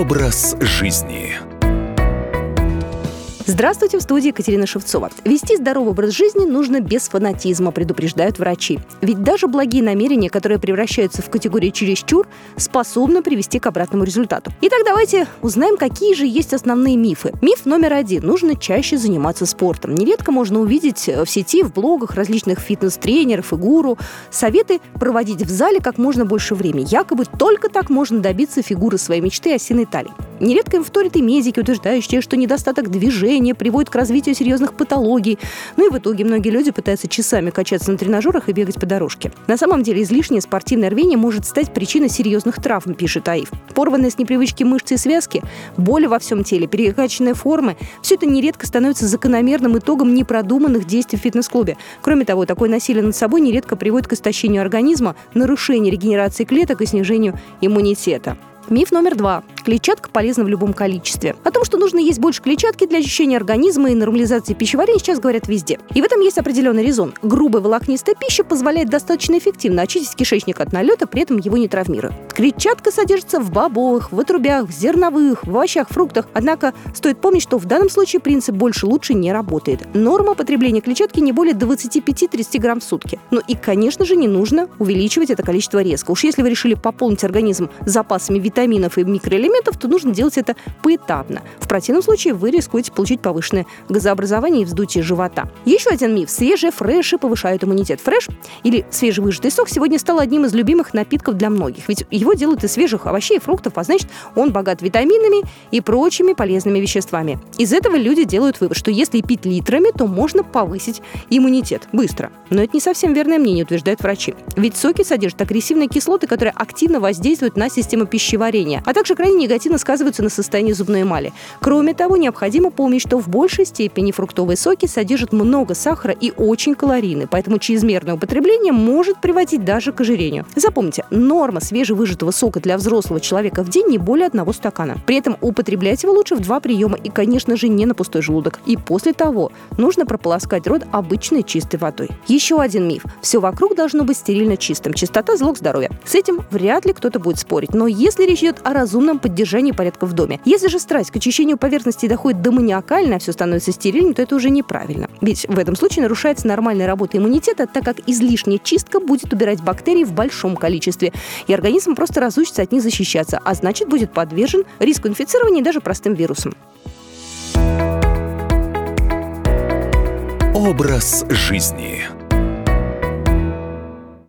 Образ жизни. Здравствуйте, в студии Екатерина Шевцова. Вести здоровый образ жизни нужно без фанатизма, предупреждают врачи. Ведь даже благие намерения, которые превращаются в категорию чересчур, способны привести к обратному результату. Итак, давайте узнаем, какие же есть основные мифы. Миф номер один. Нужно чаще заниматься спортом. Нередко можно увидеть в сети, в блогах различных фитнес-тренеров и гуру советы проводить в зале как можно больше времени. Якобы только так можно добиться фигуры своей мечты осиной талии. Нередко им вторят и медики, утверждающие, что недостаток движения приводит к развитию серьезных патологий. Ну и в итоге многие люди пытаются часами качаться на тренажерах и бегать по дорожке. На самом деле излишнее спортивное рвение может стать причиной серьезных травм, пишет Аив. Порванные с непривычки мышцы и связки, боли во всем теле, перекачанные формы – все это нередко становится закономерным итогом непродуманных действий в фитнес-клубе. Кроме того, такое насилие над собой нередко приводит к истощению организма, нарушению регенерации клеток и снижению иммунитета. Миф номер два. Клетчатка полезна в любом количестве. О том, что нужно есть больше клетчатки для очищения организма и нормализации пищеварения, сейчас говорят везде. И в этом есть определенный резон. Грубая волокнистая пища позволяет достаточно эффективно очистить кишечник от налета, при этом его не травмируя. Клетчатка содержится в бобовых, в отрубях, в зерновых, в овощах, фруктах. Однако стоит помнить, что в данном случае принцип «больше лучше» не работает. Норма потребления клетчатки не более 25-30 грамм в сутки. Ну и, конечно же, не нужно увеличивать это количество резко. Уж если вы решили пополнить организм запасами витаминов и микроэлементов, то нужно делать это поэтапно. В противном случае вы рискуете получить повышенное газообразование и вздутие живота. Еще один миф. Свежие фреши повышают иммунитет. Фреш или свежевыжатый сок сегодня стал одним из любимых напитков для многих. Ведь его делают из свежих овощей и фруктов, а значит, он богат витаминами и прочими полезными веществами. Из этого люди делают вывод, что если пить литрами, то можно повысить иммунитет быстро. Но это не совсем верное мнение, утверждают врачи. Ведь соки содержат агрессивные кислоты, которые активно воздействуют на систему пищеварения, а также крайне негативно сказываются на состоянии зубной эмали. Кроме того, необходимо помнить, что в большей степени фруктовые соки содержат много сахара и очень калорийны, поэтому чрезмерное употребление может приводить даже к ожирению. Запомните, норма свежевыжатого сока для взрослого человека в день не более одного стакана. При этом употреблять его лучше в два приема и, конечно же, не на пустой желудок. И после того нужно прополоскать рот обычной чистой водой. Еще один миф. Все вокруг должно быть стерильно чистым. Чистота – залог здоровья. С этим вряд ли кто-то будет спорить. Но если речь идет о разумном поддержании порядка в доме, если же страсть к очищению поверхности доходит до маниакальной, а все становится стерильным, то это уже неправильно. Ведь в этом случае нарушается нормальная работа иммунитета, так как излишняя чистка будет убирать бактерии в большом количестве, и организм просто разучится от них защищаться, а значит будет подвержен риску инфицирования даже простым вирусом. Образ жизни.